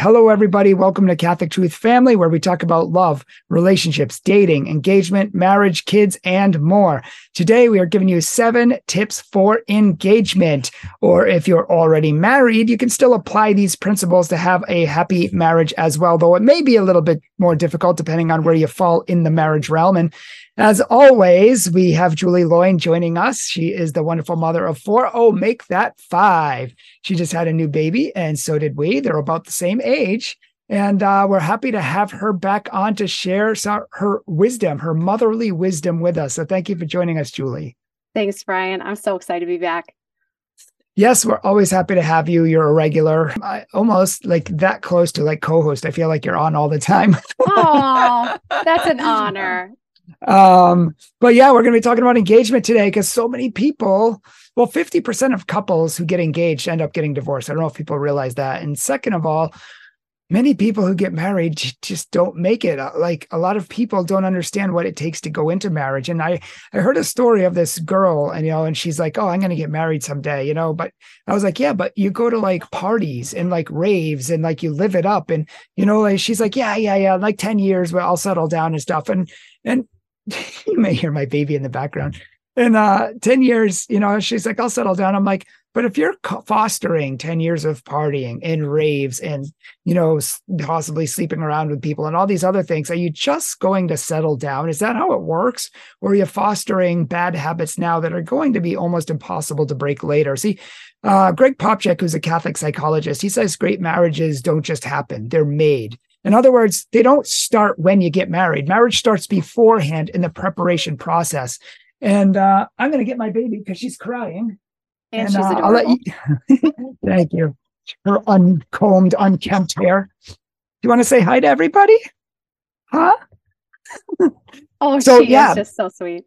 Hello, everybody. Welcome to Catholic Truth Family, where we talk about love, relationships, dating, engagement, marriage, kids, and more. Today, we are giving you seven tips for engagement. Or if you're already married, you can still apply these principles to have a happy marriage as well, though it may be a little bit more difficult depending on where you fall in the marriage realm. And as always, we have Julie Loyne joining us. She is the wonderful mother of four. Oh, make that five. She just had a new baby, and so did we. They're about the same age. And uh, we're happy to have her back on to share her wisdom, her motherly wisdom with us. So thank you for joining us, Julie. Thanks, Bryan. I'm so excited to be back. Yes, we're always happy to have you. You're a regular, I, almost like that close to like co-host. I feel like you're on all the time. oh, that's an honor. Um, but yeah, we're going to be talking about engagement today because so many people, well, 50% of couples who get engaged end up getting divorced. I don't know if people realize that. And second of all, many people who get married just don't make it uh, like a lot of people don't understand what it takes to go into marriage and i i heard a story of this girl and you know and she's like oh i'm going to get married someday you know but i was like yeah but you go to like parties and like raves and like you live it up and you know like she's like yeah yeah yeah like 10 years but i'll settle down and stuff and and you may hear my baby in the background. In uh, 10 years, you know, she's like, I'll settle down. I'm like, but if you're fostering 10 years of partying and raves and, you know, possibly sleeping around with people and all these other things, are you just going to settle down? Is that how it works? Or are you fostering bad habits now that are going to be almost impossible to break later? See, uh, Greg Popcak, who's a Catholic psychologist, he says great marriages don't just happen, they're made. In other words, they don't start when you get married. Marriage starts beforehand in the preparation process. And uh, I'm going to get my baby because she's crying. And, and she's uh, I'll let you. Thank you. Her uncombed, unkempt hair. Do you want to say hi to everybody? Huh? oh, so, she yeah. is just so sweet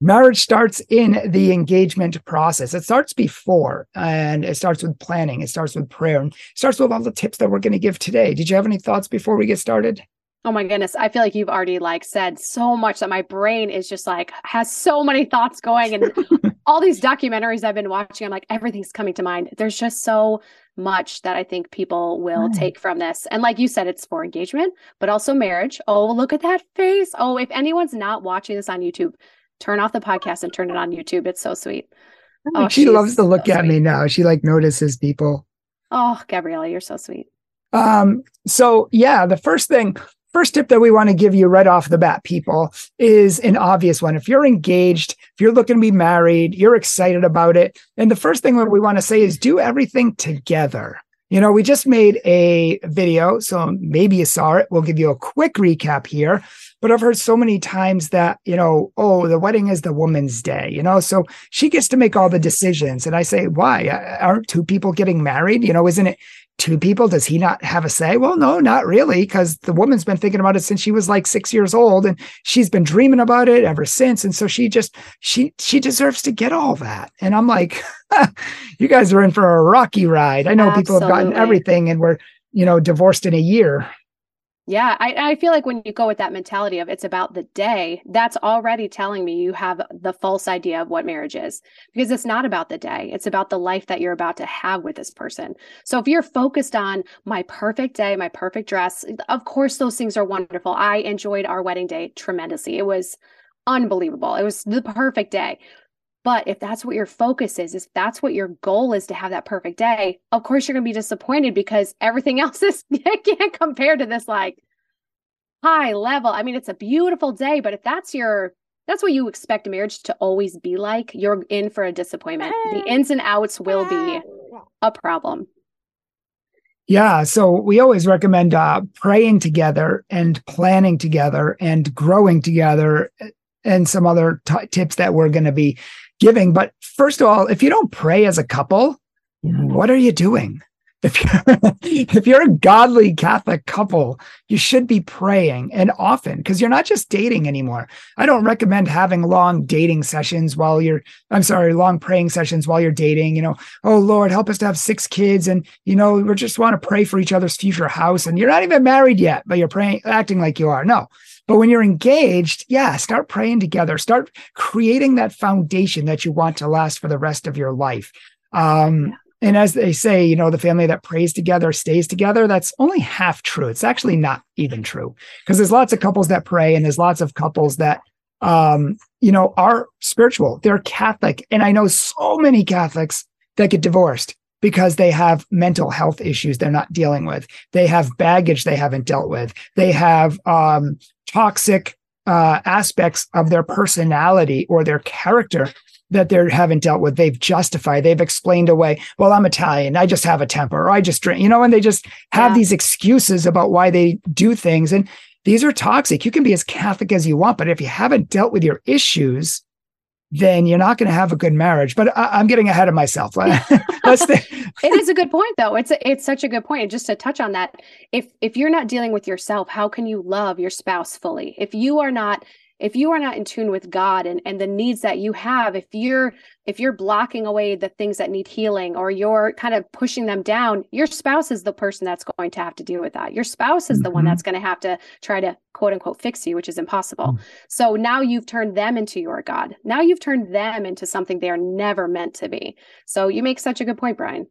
marriage starts in the engagement process. It starts before and it starts with planning. It starts with prayer. And starts with all the tips that we're going to give today. Did you have any thoughts before we get started? Oh my goodness. I feel like you've already like said so much that my brain is just like has so many thoughts going and all these documentaries i've been watching i'm like everything's coming to mind. There's just so much that i think people will take from this. And like you said it's for engagement but also marriage. Oh look at that face. Oh if anyone's not watching this on youtube turn off the podcast and turn it on YouTube. It's so sweet. Oh, she loves to look so at sweet. me now. She like notices people. Oh, Gabriella, you're so sweet. Um, so yeah, the first thing, first tip that we want to give you right off the bat, people, is an obvious one. If you're engaged, if you're looking to be married, you're excited about it. And the first thing that we want to say is do everything together. You know, we just made a video, so maybe you saw it. We'll give you a quick recap here. But I've heard so many times that, you know, oh, the wedding is the woman's day, you know, so she gets to make all the decisions. And I say, why? Aren't two people getting married? You know, isn't it two people does he not have a say? Well no not really because the woman's been thinking about it since she was like six years old and she's been dreaming about it ever since and so she just she she deserves to get all that. And i'm like you guys are in for a rocky ride. I know Absolutely. people have gotten everything and we're you know divorced in a year yeah, I, I feel like when you go with that mentality of it's about the day, that's already telling me you have the false idea of what marriage is because it's not about the day. It's about the life that you're about to have with this person. So if you're focused on my perfect day, my perfect dress, of course, those things are wonderful. I enjoyed our wedding day tremendously. It was unbelievable. It was the perfect day. But if that's what your focus is, if that's what your goal is to have that perfect day, of course you're going to be disappointed because everything else is can't compare to this like high level. I mean, it's a beautiful day, but if that's your that's what you expect marriage to always be like, you're in for a disappointment. The eh. ins and outs will be eh. a problem. Yeah, so we always recommend uh, praying together and planning together and growing together eh, and some other t- tips that we're going to be giving. But first of all, if you don't pray as a couple, what are you doing? If you're if you're a godly Catholic couple, you should be praying and often because you're not just dating anymore. I don't recommend having long dating sessions while you're I'm sorry, long praying sessions while you're dating, you know, oh Lord, help us to have six kids and you know, we just want to pray for each other's future house and you're not even married yet, but you're praying acting like you are. No. But when you're engaged, yeah, start praying together. Start creating that foundation that you want to last for the rest of your life. Um, and as they say, you know, the family that prays together stays together. That's only half true. It's actually not even true because there's lots of couples that pray and there's lots of couples that, um, you know, are spiritual. They're Catholic. And I know so many Catholics that get divorced because they have mental health issues they're not dealing with. They have baggage they haven't dealt with. They have um, toxic uh, aspects of their personality or their character that they haven't dealt with. They've justified, they've explained away, well, I'm Italian, I just have a temper, or I just drink, you know, and they just have yeah. these excuses about why they do things. And these are toxic. You can be as Catholic as you want, but if you haven't dealt with your issues, then you're not going to have a good marriage. But I, am getting ahead of myself. It is a good point, though. It's a, it's such a good point. And just to touch on that, if if you're not dealing with yourself, how can you love your spouse fully? If you are not if you are not in tune with god and, and the needs that you have if you're if you're blocking away the things that need healing or you're kind of pushing them down your spouse is the person that's going to have to deal with that your spouse is mm-hmm. the one mm-hmm. that's going to have to try to quote unquote fix you which is impossible mm-hmm. so now you've turned them into your god now you've turned them into something they are never meant to be so you make such a good point bryan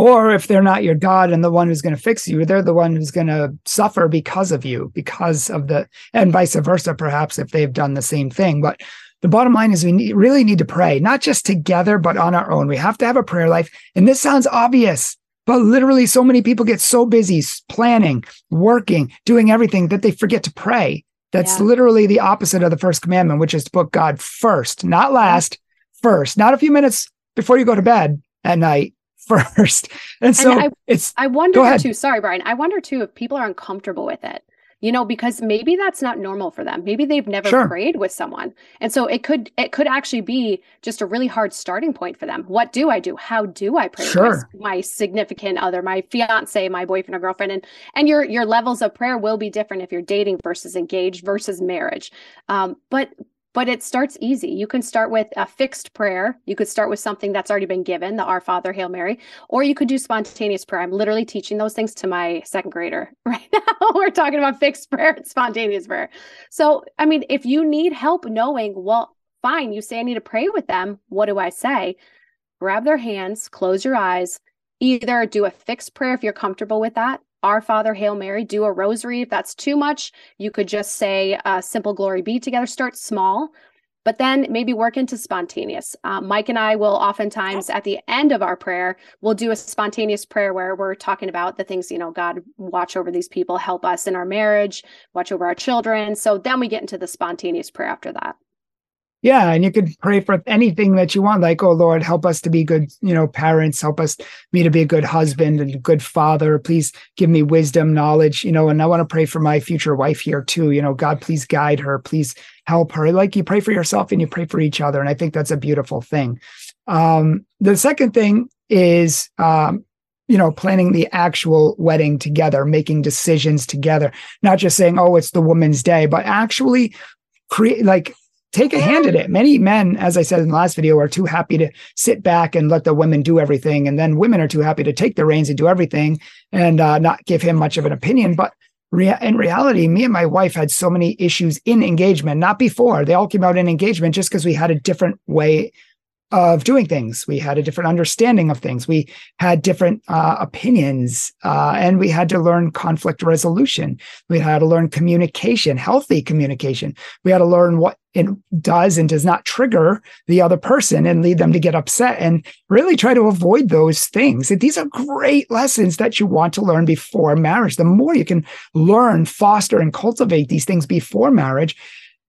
or if they're not your God and the one who's going to fix you, they're the one who's going to suffer because of you, because of the, and vice versa, perhaps if they've done the same thing. But the bottom line is we need, really need to pray, not just together, but on our own. We have to have a prayer life. And this sounds obvious, but literally so many people get so busy planning, working, doing everything that they forget to pray. That's yeah. literally the opposite of the first commandment, which is to put God first, not last, first, not a few minutes before you go to bed at night, first. And so and I, it's I wonder too, sorry, Bryan. I wonder too if people are uncomfortable with it. You know, because maybe that's not normal for them. Maybe they've never sure. prayed with someone. And so it could it could actually be just a really hard starting point for them. What do I do? How do I pray sure. with my significant other, my fiance, my boyfriend or girlfriend? And and your your levels of prayer will be different if you're dating versus engaged versus marriage. Um, but but it starts easy. You can start with a fixed prayer. You could start with something that's already been given, the Our Father, Hail Mary, or you could do spontaneous prayer. I'm literally teaching those things to my second grader right now. We're talking about fixed prayer and spontaneous prayer. So, I mean, if you need help knowing, well, fine, you say I need to pray with them. What do I say? Grab their hands, close your eyes, either do a fixed prayer if you're comfortable with that, our Father, Hail Mary, do a rosary. If that's too much, you could just say a simple glory be together. Start small, but then maybe work into spontaneous. Um, Mike and I will oftentimes at the end of our prayer, we'll do a spontaneous prayer where we're talking about the things, you know, God, watch over these people, help us in our marriage, watch over our children. So then we get into the spontaneous prayer after that. Yeah, and you could pray for anything that you want, like, oh Lord, help us to be good, you know, parents, help us me to be a good husband and a good father. Please give me wisdom, knowledge, you know, and I want to pray for my future wife here too. You know, God, please guide her, please help her. Like you pray for yourself and you pray for each other. And I think that's a beautiful thing. Um, the second thing is um, you know, planning the actual wedding together, making decisions together, not just saying, oh, it's the woman's day, but actually create like take a hand at it. Many men, as I said in the last video, are too happy to sit back and let the women do everything. And then women are too happy to take the reins and do everything and uh, not give him much of an opinion. But rea- in reality, me and my wife had so many issues in engagement, not before. They all came out in engagement just because we had a different way of doing things. We had a different understanding of things. We had different uh, opinions, uh, and we had to learn conflict resolution. We had to learn communication, healthy communication. We had to learn what it does and does not trigger the other person and lead them to get upset and really try to avoid those things. These are great lessons that you want to learn before marriage. The more you can learn, foster, and cultivate these things before marriage,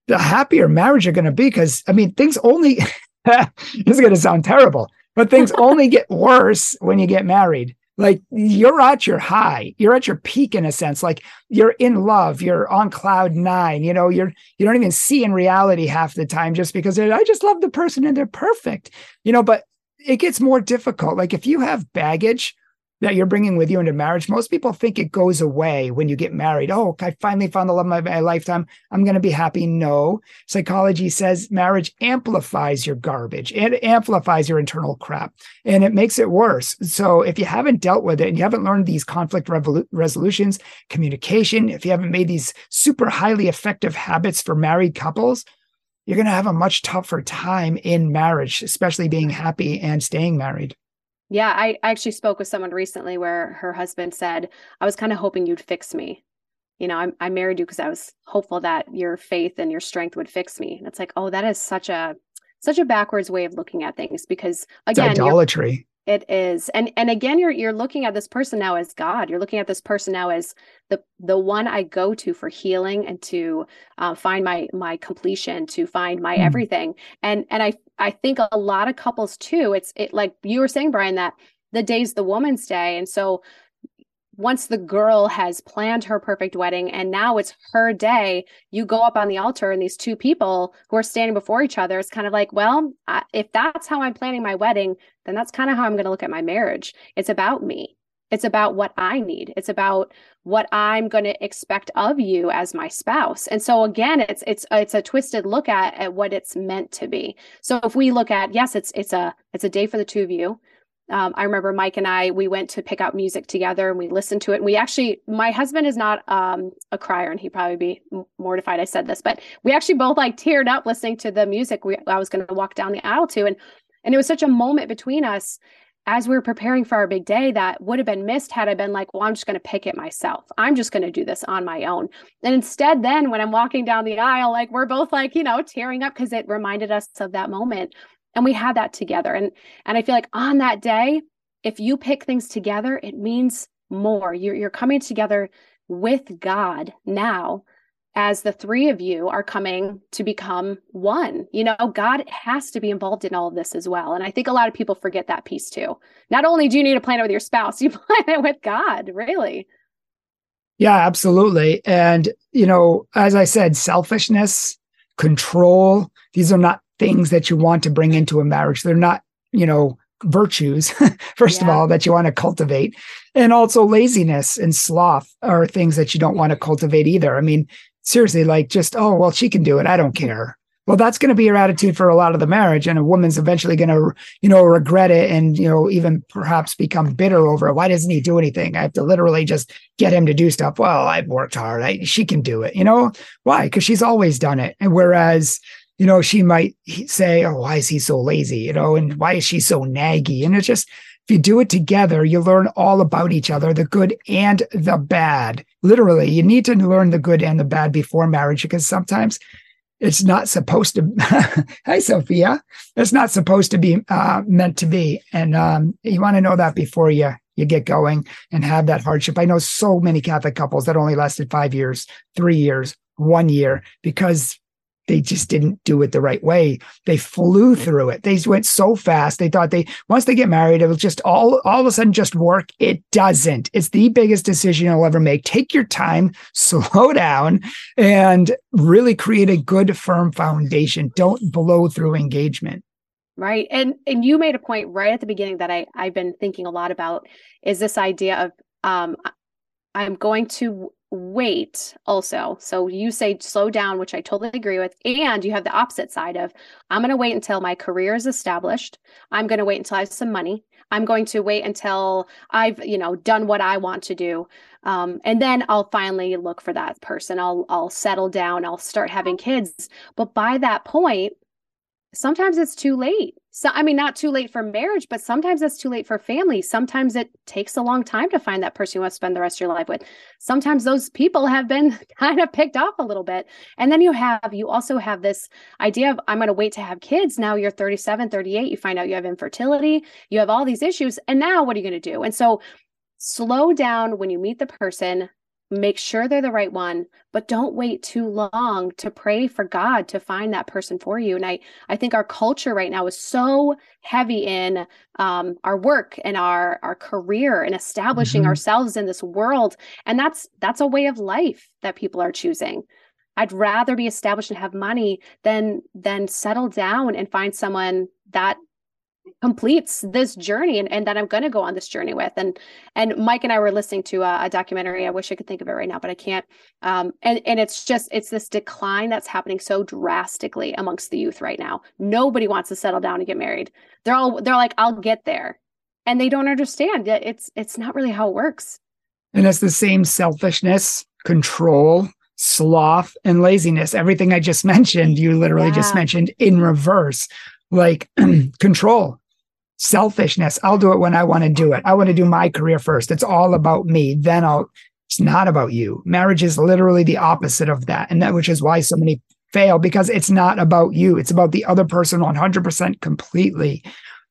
the happier marriage you're going to be. Because, I mean, things only. this is going to sound terrible, but things only get worse when you get married. Like you're at your high, you're at your peak in a sense. Like you're in love, you're on cloud nine. You know, you're you don't even see in reality half the time just because I just love the person and they're perfect. You know, but it gets more difficult. Like if you have baggage that you're bringing with you into marriage. Most people think it goes away when you get married. Oh, I finally found the love of my, lifetime. I'm going to be happy. No, psychology says marriage amplifies your garbage. It amplifies your internal crap and it makes it worse. So if you haven't dealt with it and you haven't learned these conflict resolutions, communication, if you haven't made these super highly effective habits for married couples, you're going to have a much tougher time in marriage, especially being happy and staying married. Yeah, I, I actually spoke with someone recently where her husband said, I was kind of hoping you'd fix me. You know, I, I married you because I was hopeful that your faith and your strength would fix me. And it's like, oh, that is such a such a backwards way of looking at things because again, it's idolatry. It is. And and again you're you're looking at this person now as God. You're looking at this person now as the the one I go to for healing and to uh, find my my completion, to find my mm. everything. And and I I think a lot of couples too, it's it like you were saying Bryan that the day's the woman's day and so once the girl has planned her perfect wedding and now it's her day, you go up on the altar and these two people who are standing before each other, it's kind of like, well, I, if that's how I'm planning my wedding, then that's kind of how I'm going to look at my marriage. It's about me. It's about what I need. It's about what I'm going to expect of you as my spouse. And so again, it's it's it's a twisted look at at what it's meant to be. So if we look at yes, it's it's a it's a day for the two of you um, I remember Mike and I, we went to pick out music together and we listened to it. And we actually, my husband is not um, a crier and he'd probably be mortified I said this, but we actually both like teared up listening to the music we, I was going to walk down the aisle to. And, and it was such a moment between us as we were preparing for our big day that would have been missed had I been like, well, I'm just going to pick it myself. I'm just going to do this on my own. And instead, then when I'm walking down the aisle, like we're both like, you know, tearing up because it reminded us of that moment and we had that together and and i feel like on that day if you pick things together it means more you're, you're coming together with god now as the three of you are coming to become one you know god has to be involved in all of this as well and i think a lot of people forget that piece too not only do you need to plan it with your spouse you plan it with god really yeah absolutely and you know as i said selfishness control these are not things that you want to bring into a marriage. They're not, you know, virtues, first yeah. of all, that you want to cultivate. And also laziness and sloth are things that you don't want to cultivate either. I mean, seriously, like just, oh, well, she can do it. I don't care. Well, that's going to be your attitude for a lot of the marriage. And a woman's eventually going to, you know, regret it and, you know, even perhaps become bitter over it. Why doesn't he do anything? I have to literally just get him to do stuff. Well, I've worked hard. I, she can do it. You know, why? Because she's always done it. And whereas, you know, she might say, Oh, why is he so lazy? You know, and why is she so naggy? And it's just, you do it together, you learn all about each other, the good and the bad. Literally, you need to learn the good and the bad before marriage because sometimes it's not supposed to. Hi, Sophia. It's not supposed to be uh, meant to be, and um, you want to know that before you you get going and have that hardship. I know so many Catholic couples that only lasted five years, three years, one year because they just didn't do it the right way. They flew through it. They went so fast. They thought they once they get married, it'll just all all of a sudden just work. It doesn't. It's the biggest decision you'll ever make. Take your time, slow down, and really create a good, firm foundation. Don't blow through engagement. Right. And and you made a point right at the beginning that I, I've been thinking a lot about is this idea of um I'm going to wait also. So you say slow down, which I totally agree with. And you have the opposite side of I'm going to wait until my career is established. I'm going to wait until I have some money. I'm going to wait until I've, you know, done what I want to do. Um, and then I'll finally look for that person. I'll I'll settle down. I'll start having kids. But by that point, sometimes it's too late. So, I mean, not too late for marriage, but sometimes it's too late for family. Sometimes it takes a long time to find that person you want to spend the rest of your life with. Sometimes those people have been kind of picked off a little bit. And then you have, you also have this idea of, I'm going to wait to have kids. Now you're 37, 38. You find out you have infertility, you have all these issues. And now what are you going to do? And so, slow down when you meet the person, make sure they're the right one but don't wait too long to pray for god to find that person for you. And i i think our culture right now is so heavy in um, our work and our our career and establishing mm-hmm. ourselves in this world. And that's that's a way of life that people are choosing. I'd rather be established and have money than than settle down and find someone that completes this journey and, and that I'm going to go on this journey with. And and Mike and I were listening to a, a, documentary. I wish I could think of it right now, but I can't. Um, and and it's just it's this decline that's happening so drastically amongst the youth right now. Nobody wants to settle down and get married. They're all they're like, I'll get there, and they don't understand. It's it's not really how it works. And it's the same selfishness, control, sloth, and laziness. Everything I just mentioned, you literally yeah. just mentioned in reverse like control selfishness. I'll do it when I want to do it. I want to do my career first. It's all about me. Then I'll, it's not about you. Marriage is literally the opposite of that. And that, which is why so many fail because it's not about you. It's about the other person 100% completely.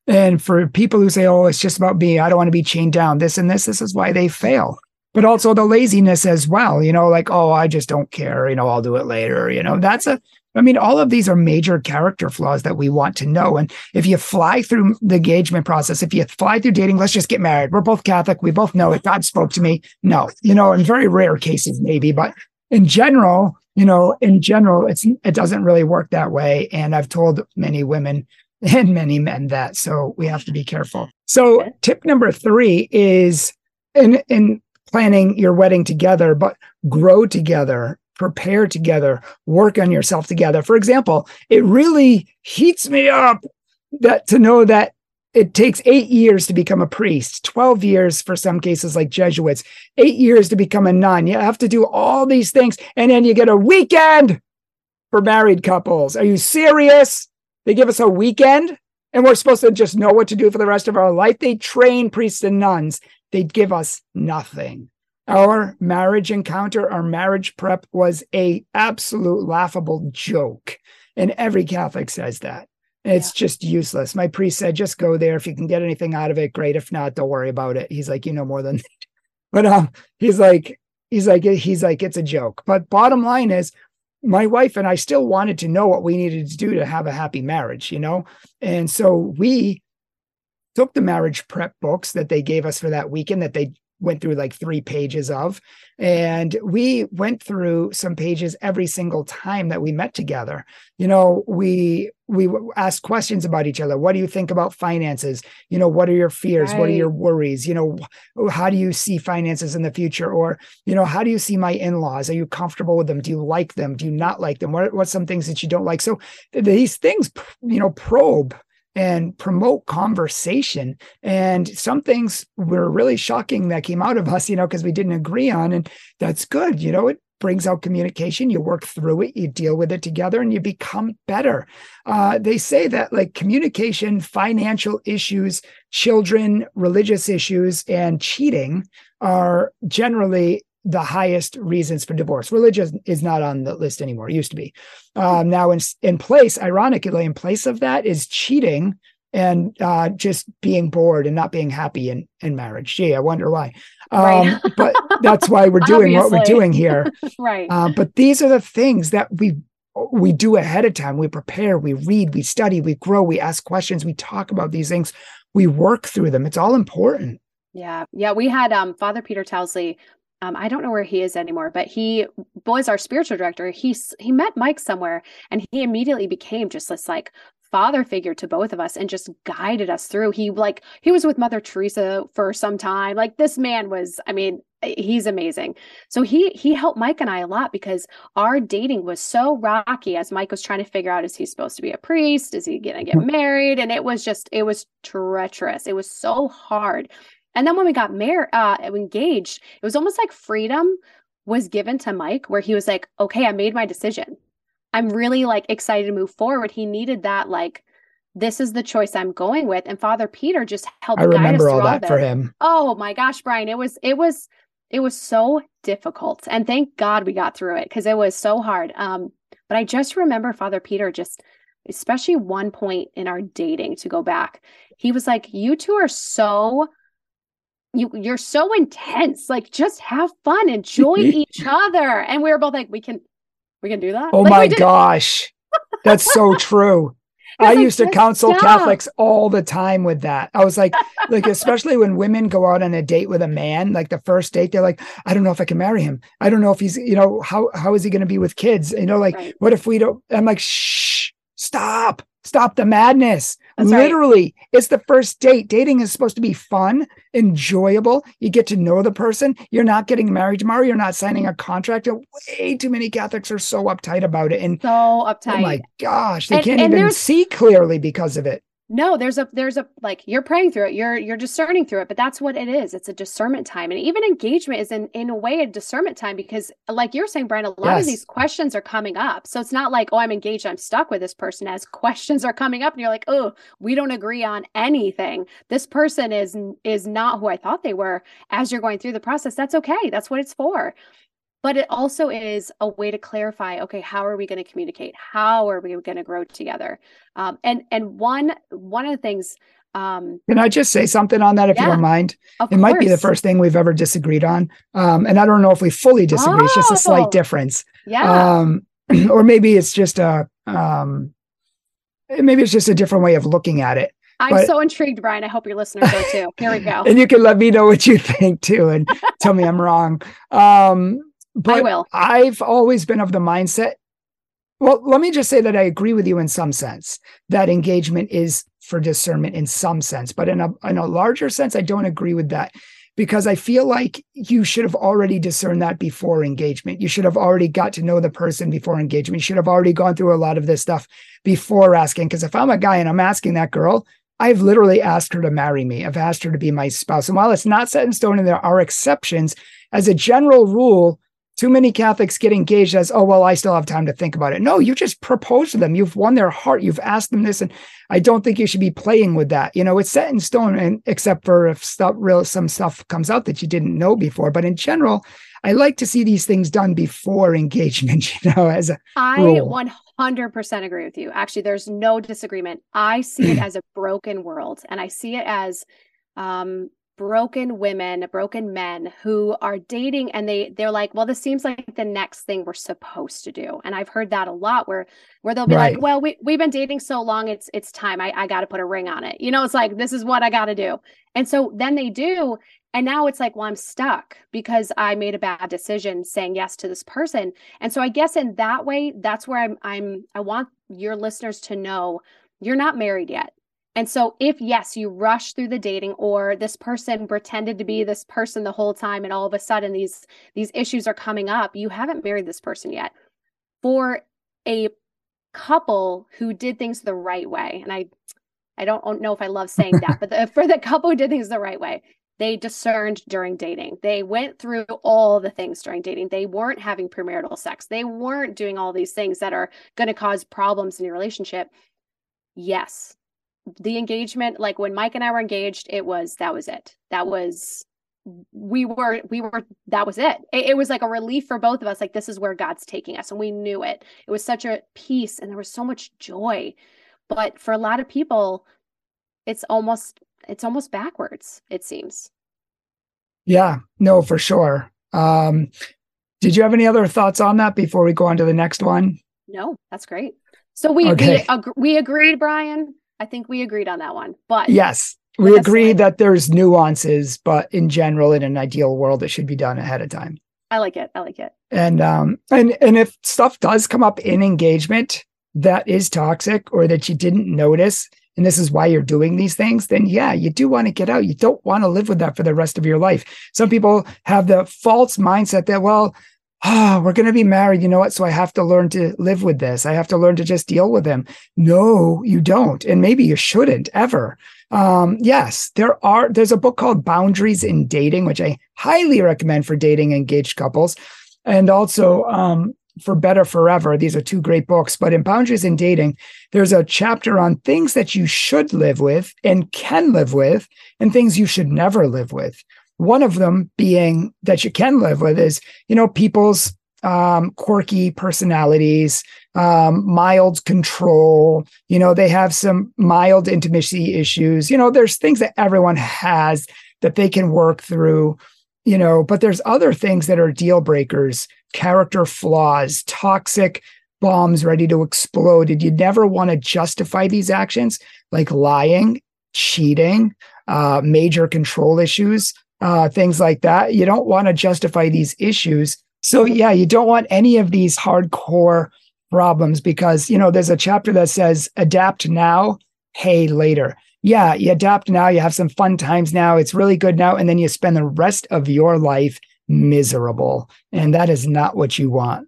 And for people who say, oh, it's just about me, I don't want to be chained down, this and this, this is why they fail. But also the laziness as well, you know, like, oh, I just don't care, you know, I'll do it later. You know, that's a, I mean, all of these are major character flaws that we want to know. And if you fly through the engagement process, if you fly through dating, let's just get married. We're both Catholic. We both know it. God spoke to me. No, you know, in very rare cases, maybe, but in general, you know, in general, it's it doesn't really work that way. And I've told many women and many men that. So we have to be careful. So tip number three is in in planning your wedding together, but grow together, prepare together, work on yourself together. For example, it really heats me up that to know that it takes eight years to become a priest, 12 years for some cases like Jesuits, eight years to become a nun. You have to do all these things. And then you get a weekend for married couples. Are you serious? They give us a weekend and we're supposed to just know what to do for the rest of our life. They train priests and nuns. They give us nothing. Our marriage encounter, our marriage prep was a absolute laughable joke. And every Catholic says that. It's yeah. just useless. My priest said, just go there. If you can get anything out of it, great. If not, don't worry about it. He's like, you know more than but um, he's like, he's like, he's like, it's a joke. But bottom line is my wife and I still wanted to know what we needed to do to have a happy marriage, you know? And so we took the marriage prep books that they gave us for that weekend that they went through like three pages of. And we went through some pages every single time that we met together. You know, we we asked questions about each other. What do you think about finances? You know, what are your fears? Right. What are your worries? You know, how do you see finances in the future? Or, you know, how do you see my in-laws? Are you comfortable with them? Do you like them? Do you not like them? What what's some things that you don't like? So these things, you know, probe and promote conversation. And some things were really shocking that came out of us, you know, because we didn't agree on. And that's good. You know, it brings out communication. You work through it, you deal with it together, and you become better. Uh, they say that like communication, financial issues, children, religious issues, and cheating are generally the highest reasons for divorce. Religion is not on the list anymore. It used to be. Um, now, in in place, ironically, in place of that is cheating and uh, just being bored and not being happy in in marriage. Gee, I wonder why. Um, right. but that's why we're doing what we're doing here. right. Uh, but these are the things that we we do ahead of time. We prepare, we read, we study, we grow, we ask questions, we talk about these things, we work through them. It's all important. Yeah. Yeah. We had um, Father Peter Towsley um, I don't know where he is anymore, but he was our spiritual director. He he met Mike somewhere, and he immediately became just this like father figure to both of us, and just guided us through. He like he was with Mother Teresa for some time. Like this man was, I mean, he's amazing. So he he helped Mike and I a lot because our dating was so rocky as Mike was trying to figure out is he supposed to be a priest? Is he gonna get married? And it was just it was treacherous. It was so hard. And then when we got married, uh, engaged, it was almost like freedom was given to Mike, where he was like, "Okay, I made my decision. I'm really like excited to move forward." He needed that, like, this is the choice I'm going with. And Father Peter just helped. I remember all that for him. Oh my gosh, Bryan, it was it was it was so difficult, and thank God we got through it because it was so hard. Um, but I just remember Father Peter just especially one point in our dating to go back he was like you two are so you you're so intense like just have fun enjoy each other and we were both like we can we can do that oh like, my gosh that's so true I like, used to counsel stop. Catholics all the time with that. I was like, like, especially when women go out on a date with a man, like the first date, they're like, I don't know if I can marry him. I don't know if he's, you know, how how is he going to be with kids? You know, like, right. what if we don't? I'm like, shh, stop. Stop the madness. That's Literally, right. it's the first date. Dating is supposed to be fun, enjoyable. You get to know the person. You're not getting married tomorrow. You're not signing a contract. Way too many Catholics are so uptight about it. And so uptight. Oh my gosh, they and, can't and even see clearly because of it. No there's a there's a like you're praying through it. You're you're discerning through it but that's what it is. It's a discernment time. And even engagement is in in a way a discernment time because like you're saying bryan a lot yes. of these questions are coming up. So it's not like oh i'm engaged i'm stuck with this person as questions are coming up and you're like oh we don't agree on anything. This person is is not who i thought they were. As you're going through the process that's okay. That's what it's for but it also is a way to clarify okay how are we going to communicate how are we going to grow together um, and and one one of the things um, can i just say something on that if yeah, you don't mind it course. might be the first thing we've ever disagreed on um, and i don't know if we fully disagree oh, it's just a slight oh, difference yeah um, or maybe it's just a um, maybe it's just a different way of looking at it I'm but, so intrigued, Bryan. I hope your listeners are too. Here we go. and you can let me know what you think too, and tell me I'm wrong. Um, but I will. I've always been of the mindset. Well, let me just say that I agree with you in some sense that engagement is for discernment in some sense, but in a in a larger sense, I don't agree with that because I feel like you should have already discerned that before engagement. You should have already got to know the person before engagement. You should have already gone through a lot of this stuff before asking. Because if I'm a guy and I'm asking that girl, I've literally asked her to marry me. I've asked her to be my spouse. And while it's not set in stone and there are exceptions, as a general rule, too many Catholics get engaged as, oh, well, I still have time to think about it. No, you just proposed to them. You've won their heart. You've asked them this. And I don't think you should be playing with that. You know, it's set in stone, and except for if stuff real some stuff comes out that you didn't know before. But in general, I like to see these things done before engagement, you know, as a I rule. 100% agree with you. Actually, there's no disagreement. I see it as a broken world and I see it as um broken women, broken men who are dating and they they're like, well, this seems like the next thing we're supposed to do. And I've heard that a lot where where they'll be right. like, well, we we've been dating so long, it's it's time. I, I gotta put a ring on it. You know, it's like this is what I gotta do. And so then they do. And now it's like, well, I'm stuck because I made a bad decision saying yes to this person. And so I guess in that way, that's where I'm I'm I want your listeners to know you're not married yet and so, if yes, you rush through the dating, or this person pretended to be this person the whole time, and all of a sudden these these issues are coming up, you haven't married this person yet. For a couple who did things the right way, and I I don't know if I love saying that, but the, for the couple who did things the right way, they discerned during dating. They went through all the things during dating. They weren't having premarital sex. They weren't doing all these things that are going to cause problems in your relationship. Yes, the engagement like when mike and i were engaged it was that was it that was we were we were that was it. it. it was like a relief for both of us like this is where god's taking us and we knew it it was such a peace and there was so much joy but for a lot of people it's almost it's almost backwards it seems yeah no for sure um did you have any other thoughts on that before we go on to the next one no that's great so we okay. we, ag- we agreed bryan I think we agreed on that one. But yes, we agree that there's nuances, but in general, in an ideal world, it should be done ahead of time. I like it. I like it. And um and and if stuff does come up in engagement that is toxic or that you didn't notice, and this is why you're doing these things, then yeah, you do want to get out. You don't want to live with that for the rest of your life. Some people have the false mindset that, well, oh, we're going to be married. You know what? So I have to learn to live with this. I have to learn to just deal with them. No, you don't. And maybe you shouldn't ever. Um, yes, there are, there's a book called Boundaries in Dating, which I highly recommend for dating engaged couples. And also, um, for Better Forever. These are two great books. But in Boundaries in Dating, there's a chapter on things that you should live with and can live with, and things you should never live with. One of them being that you can live with is, you know, people's um, quirky personalities, um, mild control. You know, they have some mild intimacy issues. You know, there's things that everyone has that they can work through, you know, but there's other things that are deal breakers, character flaws, toxic bombs ready to explode. Did you never want to justify these actions like lying, cheating, uh, major control issues? Uh, things like that. You don't want to justify these issues. So, yeah, you don't want any of these hardcore problems because, you know, there's a chapter that says adapt now, pay later. Yeah, you adapt now, you have some fun times now, it's really good now. And then you spend the rest of your life miserable. And that is not what you want.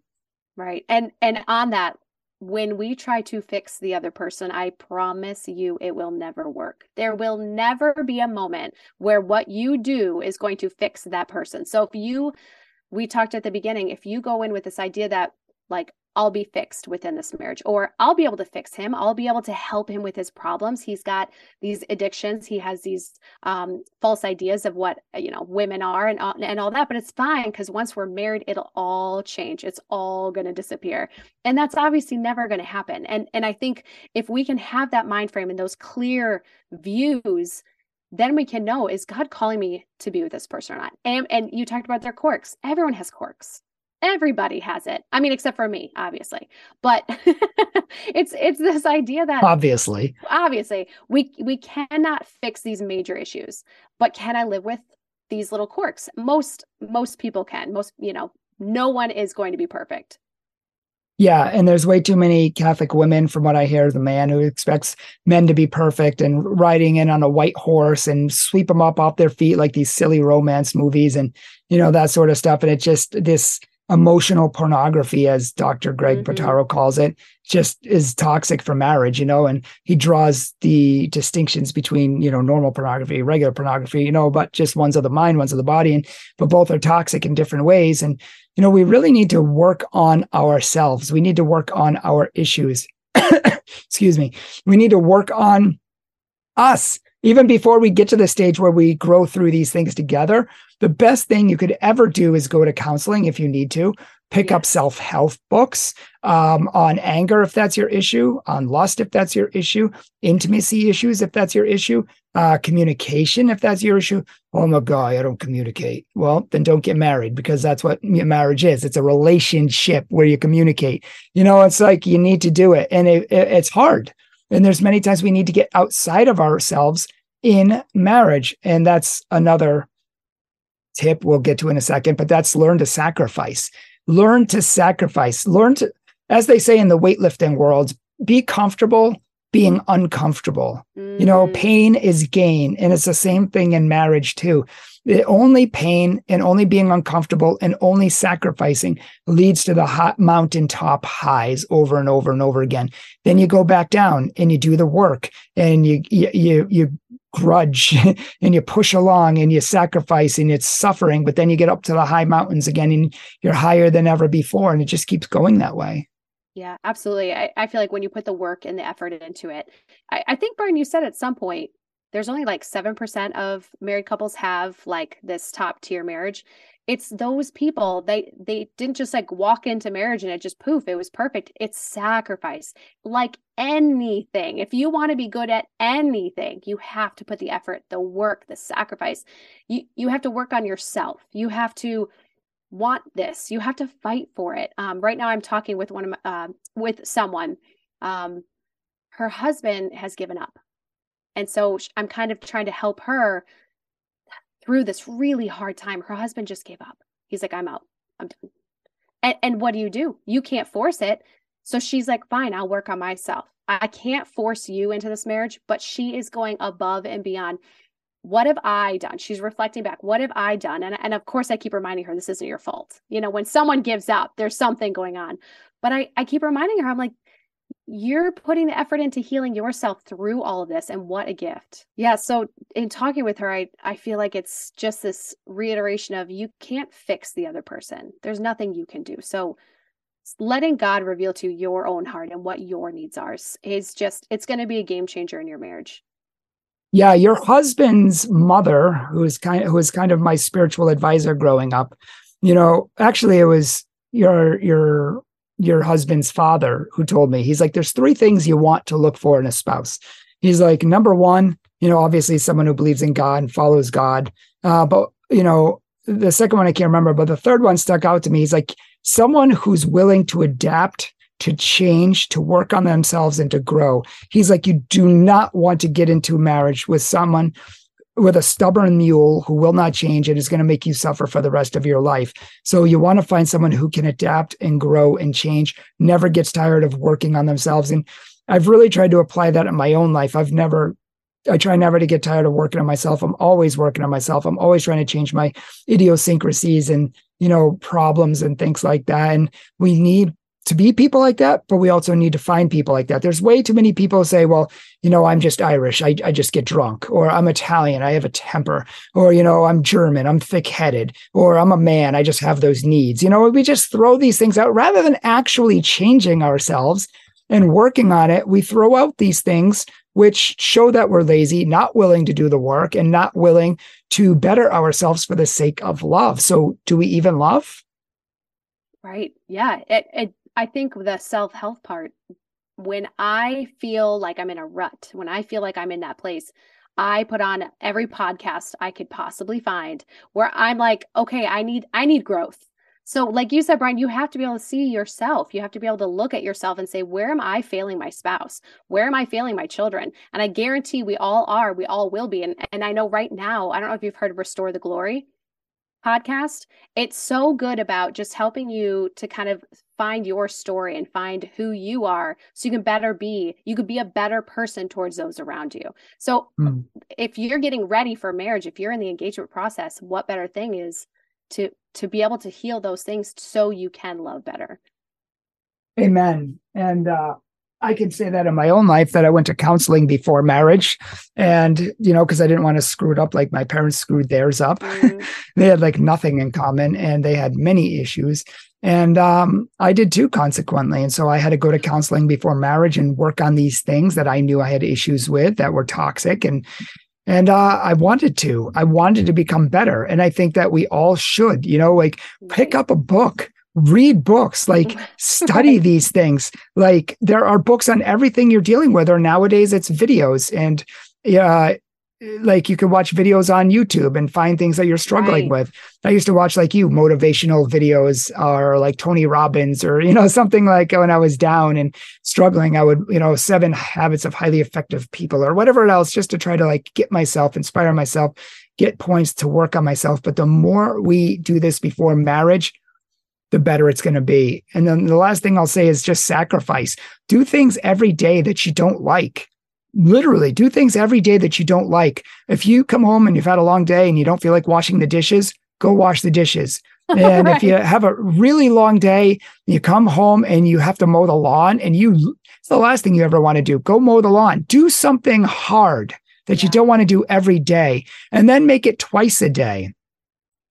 Right. And and on that, when we try to fix the other person, I promise you it will never work. There will never be a moment where what you do is going to fix that person. So if you, we talked at the beginning, if you go in with this idea that like I'll be fixed within this marriage, or I'll be able to fix him. I'll be able to help him with his problems. He's got these addictions. He has these um, false ideas of what you know women are and and all that. But it's fine because once we're married, it'll all change. It's all going to disappear, and that's obviously never going to happen. And and I think if we can have that mind frame and those clear views then we can know is God calling me to be with this person or not? And, and you talked about their quirks. Everyone has quirks everybody has it. I mean except for me obviously. But it's it's this idea that obviously. Obviously we we cannot fix these major issues but can i live with these little quirks? Most most people can. Most you know no one is going to be perfect. Yeah, and there's way too many Catholic women, from what I hear, the man who expects men to be perfect and riding in on a white horse and sweep them up off their feet like these silly romance movies and you know that sort of stuff. And it's just this emotional pornography, as Dr. Greg mm calls it, just is toxic for marriage, you know, and he draws the distinctions between, you know, normal pornography, regular pornography, you know, but just ones of the mind, ones of the body, and but both are toxic in different ways. And, you know, we really need to work on ourselves. We need to work on our issues. Excuse me. We need to work on us even before we get to the stage where we grow through these things together, the best thing you could ever do is go to counseling if you need to, pick up self help books um, on anger if that's your issue, on lust if that's your issue, intimacy issues if that's your issue, uh, communication if that's your issue. Oh my God, I don't communicate. Well, then don't get married because that's what marriage is. It's a relationship where you communicate. You know, it's like you need to do it, and it, it, it's hard and there's many times we need to get outside of ourselves in marriage. And that's another tip we'll get to in a second, but that's learn to sacrifice. Learn to sacrifice. Learn to, as they say in the weightlifting world, be comfortable being uncomfortable. Mm. You know, mm. pain is gain. And it's the same thing in marriage too. The only pain and only being uncomfortable and only sacrificing leads to the hot mountaintop highs over and over and over again. Then you go back down and you do the work and you you you, you grudge and you push along and you sacrifice and it's suffering, but then you get up to the high mountains again and you're higher than ever before. And it just keeps going that way. Yeah, absolutely. I, I feel like when you put the work and the effort into it, I, I think Bryan, you said at some point there's only like 7% of married couples have like this top tier marriage it's those people they they didn't just like walk into marriage and it just poof it was perfect. It's sacrifice like anything. If you want to be good at anything you have to put the effort the work the sacrifice. You you have to work on yourself. You have to want this. You have to fight for it. Um, right now i'm talking with one of my, uh, with someone. Um, her husband has given up. And so I'm kind of trying to help her through this really hard time. Her husband just gave up. He's like, I'm out. I'm done. And, and what do you do? You can't force it. So she's like, fine, I'll work on myself. I can't force you into this marriage, but she is going above and beyond. What have I done? She's reflecting back. What have I done? And, and of course, I keep reminding her this isn't your fault. You know, when someone gives up, there's something going on. But I, I keep reminding her, I'm like, you're putting the effort into healing yourself through all of this and what a gift. Yeah so in talking with her i i feel like it's just this reiteration of you can't fix the other person. There's nothing you can do. So letting god reveal to you your own heart and what your needs are is just it's going to be a game changer in your marriage. Yeah your husband's mother who is kind of, who was kind of my spiritual advisor growing up you know actually it was your your your husband's father who told me. He's like there's three things you want to look for in a spouse. He's like number one you know obviously someone who believes in god and follows god uh, but you know the second one i can't remember but the third one stuck out to me. He's like someone who's willing to adapt to change to work on themselves and to grow. He's like you do not want to get into marriage with someone with a stubborn mule who will not change and is going to make you suffer for the rest of your life. So you want to find someone who can adapt and grow and change, never gets tired of working on themselves. And I've really tried to apply that in my own life. I've never I try never to get tired of working on myself. I'm always working on myself. I'm always trying to change my idiosyncrasies and, you know, problems and things like that. And we need to be people like that, but we also need to find people like that. There's way too many people say, well, you know, I'm just Irish. I, I just get drunk, or I'm Italian. I have a temper, or, you know, I'm German. I'm thick headed, or I'm a man. I just have those needs. You know, we just throw these things out rather than actually changing ourselves and working on it. We throw out these things which show that we're lazy, not willing to do the work, and not willing to better ourselves for the sake of love. So, do we even love? Right. Yeah. It, it I think the self health part, when I feel like I'm in a rut, when I feel like I'm in that place, I put on every podcast I could possibly find where I'm like, okay, I need I need growth. So, like you said, Bryan, you have to be able to see yourself. You have to be able to look at yourself and say, where am I failing my spouse? Where am I failing my children? And I guarantee we all are, we all will be. And, and I know right now, I don't know if you've heard Restore the Glory podcast. It's so good about just helping you to kind of find your story and find who you are so you can better be you could be a better person towards those around you so mm. if you're getting ready for marriage if you're in the engagement process what better thing is to to be able to heal those things so you can love better amen and uh I can say that in my own life that I went to counseling before marriage. And, you know, because I didn't want to screw it up like my parents screwed theirs up. Mm-hmm. they had like nothing in common and they had many issues. And um, I did too, consequently. And so I had to go to counseling before marriage and work on these things that I knew I had issues with that were toxic. And and uh, I wanted to. I wanted to become better. And I think that we all should, you know, like pick up a book, read books, like study these things. Like there are books on everything you're dealing with, or nowadays it's videos. And yeah, like you can watch videos on YouTube and find things that you're struggling right. with. I used to watch like you motivational videos or like Tony Robbins or you know something like when I was down and struggling I would you know seven habits of highly effective people or whatever else just to try to like get myself inspire myself get points to work on myself but the more we do this before marriage the better it's going to be. And then the last thing I'll say is just sacrifice. Do things every day that you don't like literally do things every day that you don't like. If you come home and you've had a long day and you don't feel like washing the dishes, go wash the dishes. And right. if you have a really long day, you come home and you have to mow the lawn and you it's the last thing you ever want to do. Go mow the lawn. Do something hard that yeah. you don't want to do every day and then make it twice a day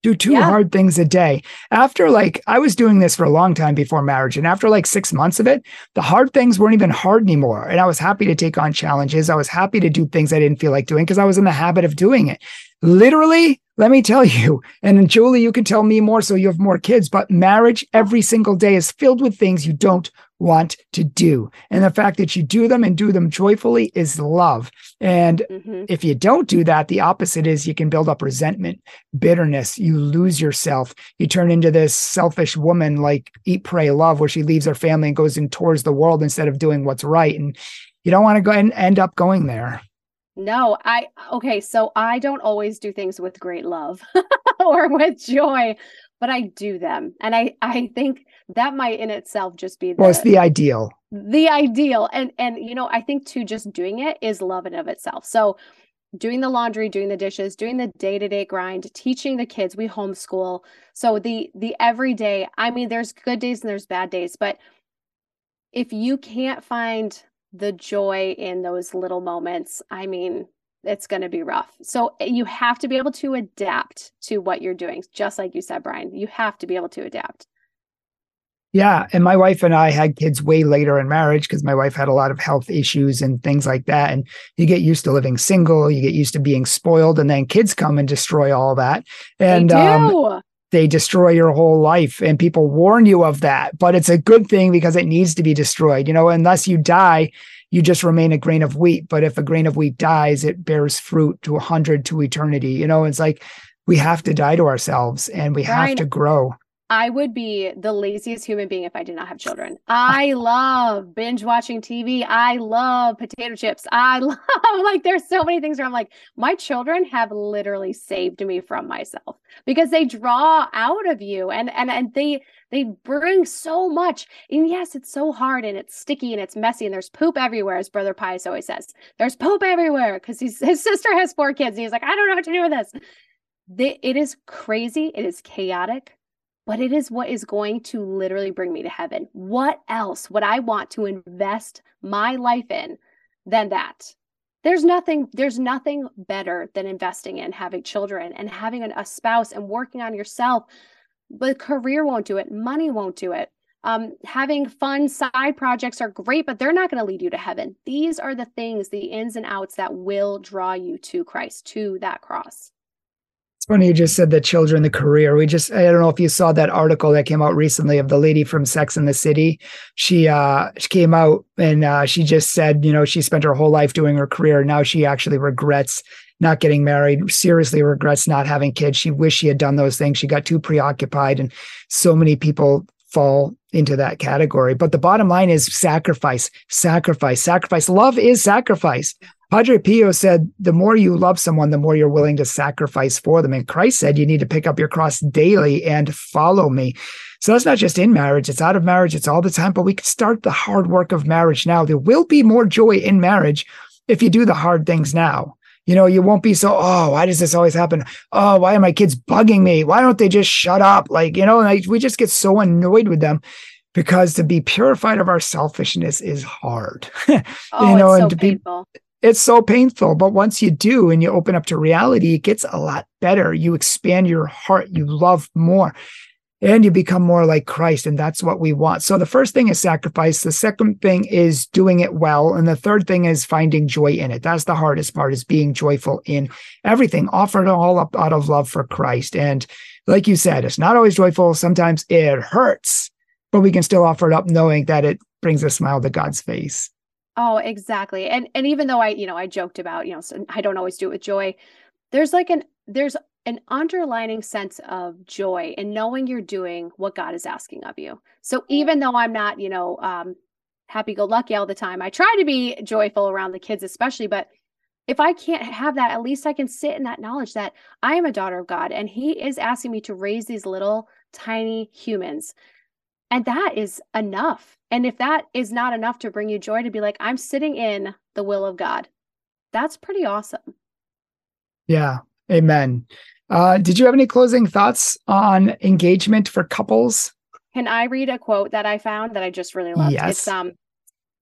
do two yeah. hard things a day. After like I was doing this for a long time before marriage and after like 6 months of it, the hard things weren't even hard anymore and I was happy to take on challenges. I was happy to do things I didn't feel like doing because I was in the habit of doing it. Literally, let me tell you, and Julie, you can tell me more so you have more kids, but marriage every single day is filled with things you don't want to do. And the fact that you do them and do them joyfully is love. And mm-hmm. if you don't do that, the opposite is you can build up resentment, bitterness, you lose yourself. You turn into this selfish woman like eat, pray, love, where she leaves her family and goes in towards the world instead of doing what's right. And you don't want to go and end up going there. No, I okay, so I don't always do things with great love or with joy, but I do them. And I I think that might in itself just be the, well, it's the ideal. The ideal. And and you know, I think too just doing it is love in of itself. So doing the laundry, doing the dishes, doing the day-to-day grind, teaching the kids, we homeschool. So the the everyday, I mean, there's good days and there's bad days, but if you can't find the joy in those little moments, I mean, it's going to be rough. So eh, you have to be able to adapt to what you're doing, just like you said, Bryan. You have to be able to adapt. Yeah. And my wife and I had kids way later in marriage because my wife had a lot of health issues and things like that. And you get used to living single, you get used to being spoiled, and then kids come and destroy all that. And they, um, they destroy your whole life. And people warn you of that. But it's a good thing because it needs to be destroyed. You know, unless you die, you just remain a grain of wheat. But if a grain of wheat dies, it bears fruit to a hundred to eternity. You know, it's like we have to die to ourselves and we have to grow. I would be the laziest human being if I did not have children. I love binge watching TV. I love potato chips. I love like there's so many things where I'm like, my children have literally saved me from myself because they draw out of you and and and they they bring so much. And yes, it's so hard and it's sticky and it's messy and there's poop everywhere, as Brother Pius always says. There's poop everywhere because his sister has four kids and he's like, I don't know what to do with this. It is crazy. It is chaotic but it is what is going to literally bring me to heaven. What else would I want to invest my life in than that? There's nothing there's nothing better than investing in having children and having an, a spouse and working on yourself. But career won't do it, money won't do it. Um, having fun side projects are great, but they're not going to lead you to heaven. These are the things, the ins and outs that will draw you to Christ, to that cross. It's funny you just said the children, the career. We just I don't know if you saw that article that came out recently of the lady from Sex and the City. She uh she came out and uh she just said, you know, she spent her whole life doing her career. Now she actually regrets not getting married, seriously regrets not having kids. She wished she had done those things. She got too preoccupied and so many people fall into that category. But the bottom line is sacrifice, sacrifice, sacrifice. Love is sacrifice. Padre Pio said, the more you love someone, the more you're willing to sacrifice for them. And Christ said, you need to pick up your cross daily and follow me. So that's not just in marriage, it's out of marriage, it's all the time, but we can start the hard work of marriage now. There will be more joy in marriage if you do the hard things now. You know, you won't be so, oh, why does this always happen? Oh, why are my kids bugging me? Why don't they just shut up? Like, you know, like we just get so annoyed with them because to be purified of our selfishness is hard. oh, you know, and so to painful. be it's so painful. But once you do and you open up to reality, it gets a lot better. You expand your heart, you love more, and you become more like Christ. And that's what we want. So the first thing is sacrifice. The second thing is doing it well. And the third thing is finding joy in it. That's the hardest part is being joyful in everything, offer it all up out of love for Christ. And like you said, it's not always joyful. Sometimes it hurts, but we can still offer it up knowing that it brings a smile to God's face. Oh, exactly. And and even though I, you know, I joked about, you know, so I don't always do it with joy. There's like an there's an underlining sense of joy in knowing you're doing what God is asking of you. So even though I'm not, you know, um happy go lucky all the time, I try to be joyful around the kids especially, but if I can't have that, at least I can sit in that knowledge that I am a daughter of God and he is asking me to raise these little tiny humans and that is enough. And if that is not enough to bring you joy to be like, I'm sitting in the will of God, that's pretty awesome. Yeah. Amen. Uh, did you have any closing thoughts on engagement for couples? Can I read a quote that I found that I just really loved? Yes. It's um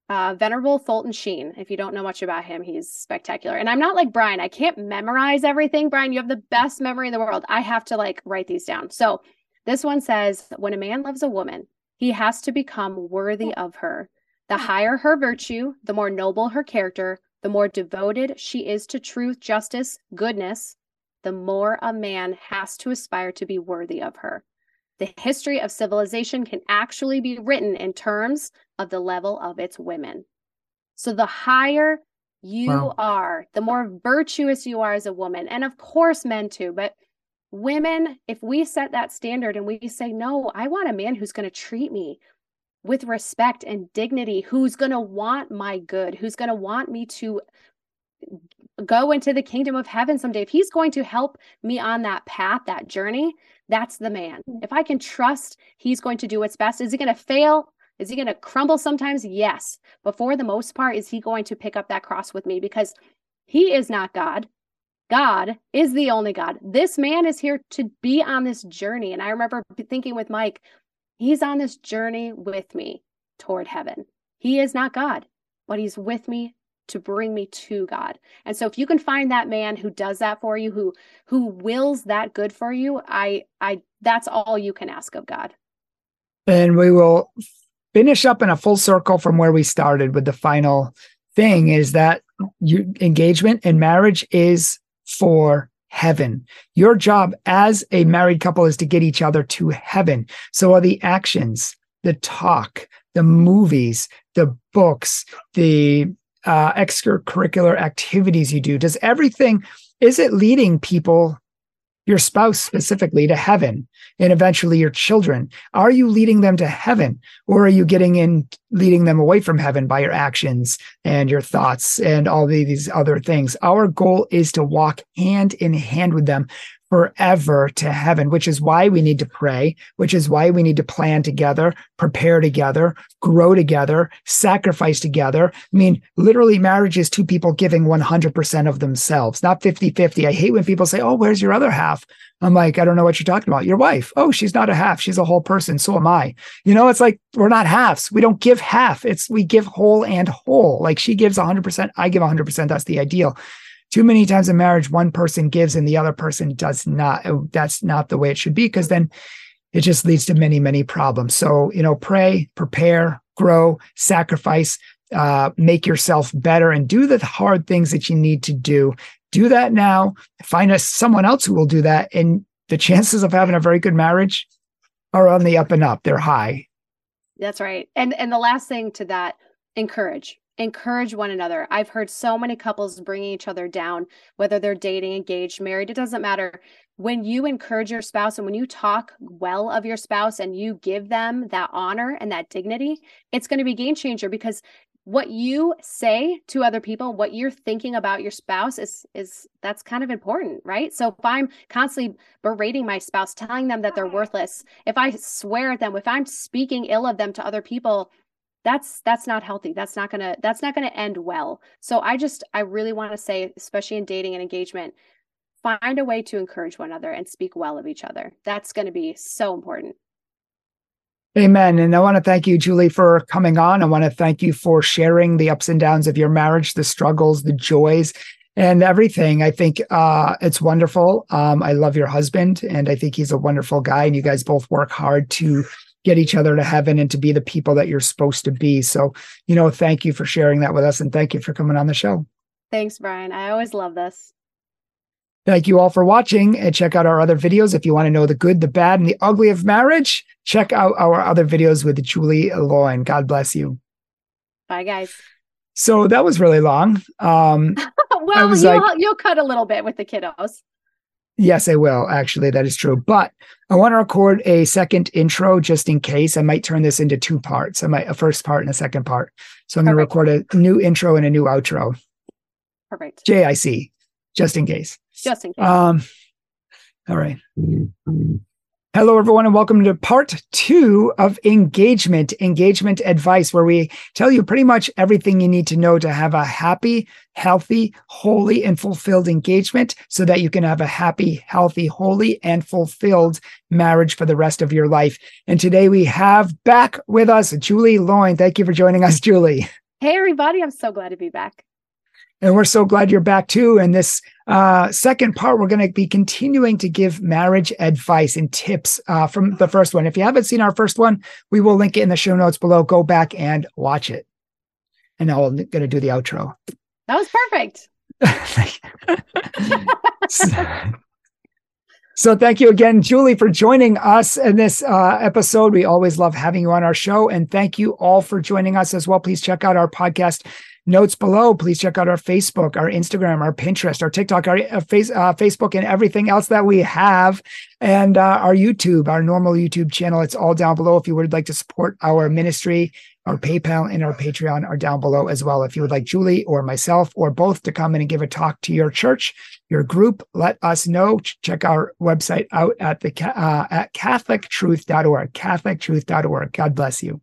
uh, Venerable Fulton Sheen. If you don't know much about him, he's spectacular. And I'm not like Bryan. I can't memorize everything. Bryan, you have the best memory in the world. I have to like write these down. So this one says, when a man loves a woman, he has to become worthy of her. The higher her virtue, the more noble her character, the more devoted she is to truth, justice, goodness, the more a man has to aspire to be worthy of her. The history of civilization can actually be written in terms of the level of its women. So the higher you wow. are, the more virtuous you are as a woman, and of course, men too, but women, if we set that standard and we say, no, I want a man who's going to treat me with respect and dignity, who's going to want my good, who's going to want me to go into the kingdom of heaven someday. If he's going to help me on that path, that journey, that's the man. Mm. If I can trust he's going to do what's best, is he going to fail? Is he going to crumble sometimes? Yes. But for the most part, is he going to pick up that cross with me? Because he is not God. God is the only God. This man is here to be on this journey. And I remember thinking with Mike, he's on this journey with me toward heaven. He is not God, but he's with me to bring me to God. And so if you can find that man who does that for you, who who wills that good for you, I I that's all you can ask of God. And we will finish up in a full circle from where we started with the final thing is that you engagement and marriage is for heaven. Your job as a married couple is to get each other to heaven. So are the actions, the talk, the movies, the books, the uh, extracurricular activities you do. Does everything, is it leading people your spouse specifically to heaven and eventually your children. Are you leading them to heaven or are you getting in leading them away from heaven by your actions and your thoughts and all these other things? Our goal is to walk hand in hand with them forever to heaven, which is why we need to pray, which is why we need to plan together, prepare together, grow together, sacrifice together. I mean, literally, marriage is two people giving 100% of themselves, not 50 50. I hate when people say, Oh, where's your other half? I'm like, I don't know what you're talking about. Your wife. Oh, she's not a half. She's a whole person. So am I. You know, it's like we're not halves. We don't give half. It's we give whole and whole. Like she gives 100%, I give 100%. That's the ideal too many times in marriage one person gives and the other person does not. Oh, that's not the way it should be because then it just leads to many many problems. So you know pray prepare grow sacrifice uh, make yourself better and do the hard things that you need to do. Do that now. Find us someone else who will do that and the chances of having a very good marriage are on the up and up. They're high. That's right. And and the last thing to that encourage encourage one another. I've heard so many couples bringing each other down, whether they're dating, engaged, married, it doesn't matter. When you encourage your spouse and when you talk well of your spouse and you give them that honor and that dignity, it's going to be game changer because what you say to other people what you're thinking about your spouse is is that's kind of important right so if i'm constantly berating my spouse telling them that they're worthless if i swear at them if i'm speaking ill of them to other people that's that's not healthy that's not gonna that's not gonna end well so i just i really want to say especially in dating and engagement find a way to encourage one another and speak well of each other that's going to be so important Amen. And I want to thank you, Julie, for coming on. I want to thank you for sharing the ups and downs of your marriage, the struggles, the joys, and everything. I think uh, it's wonderful. Um, I love your husband, and I think he's a wonderful guy. And you guys both work hard to get each other to heaven and to be the people that you're supposed to be. So, you know, thank you for sharing that with us and thank you for coming on the show. Thanks, Bryan. I always love this. Thank you all for watching and check out our other videos. If you want to know the good, the bad, and the ugly of marriage, check out our other videos with Julie Loin. God bless you. Bye, guys. So that was really long. Um, well, you'll, like, you'll cut a little bit with the kiddos. Yes, I will. Actually, that is true. But I want to record a second intro just in case. I might turn this into two parts. I might a first part and a second part. So I'm going to record a new intro and a new outro. Perfect. JIC, just in case. Just in case. Um, all right. Hello, everyone, and welcome to part two of engagement, engagement advice, where we tell you pretty much everything you need to know to have a happy, healthy, holy, and fulfilled engagement so that you can have a happy, healthy, holy, and fulfilled marriage for the rest of your life. And today we have back with us Julie Loin. Thank you for joining us, Julie. Hey, everybody. I'm so glad to be back. And we're so glad you're back too. In this uh, second part, we're going to be continuing to give marriage advice and tips uh, from the first one. If you haven't seen our first one, we will link it in the show notes below. Go back and watch it. And now I'm going to do the outro. That was perfect. so, thank you again, Julie, for joining us in this uh, episode. We always love having you on our show. And thank you all for joining us as well. Please check out our podcast notes below. Please check out our Facebook, our Instagram, our Pinterest, our TikTok, our uh, face, uh, Facebook, and everything else that we have, and uh, our YouTube, our normal YouTube channel. It's all down below. If you would like to support our ministry, our PayPal and our Patreon are down below as well. If you would like Julie or myself or both to come in and give a talk to your church, your group, let us know. Check our website out at the uh, at catholictruth.org. Catholictruth.org. God bless you.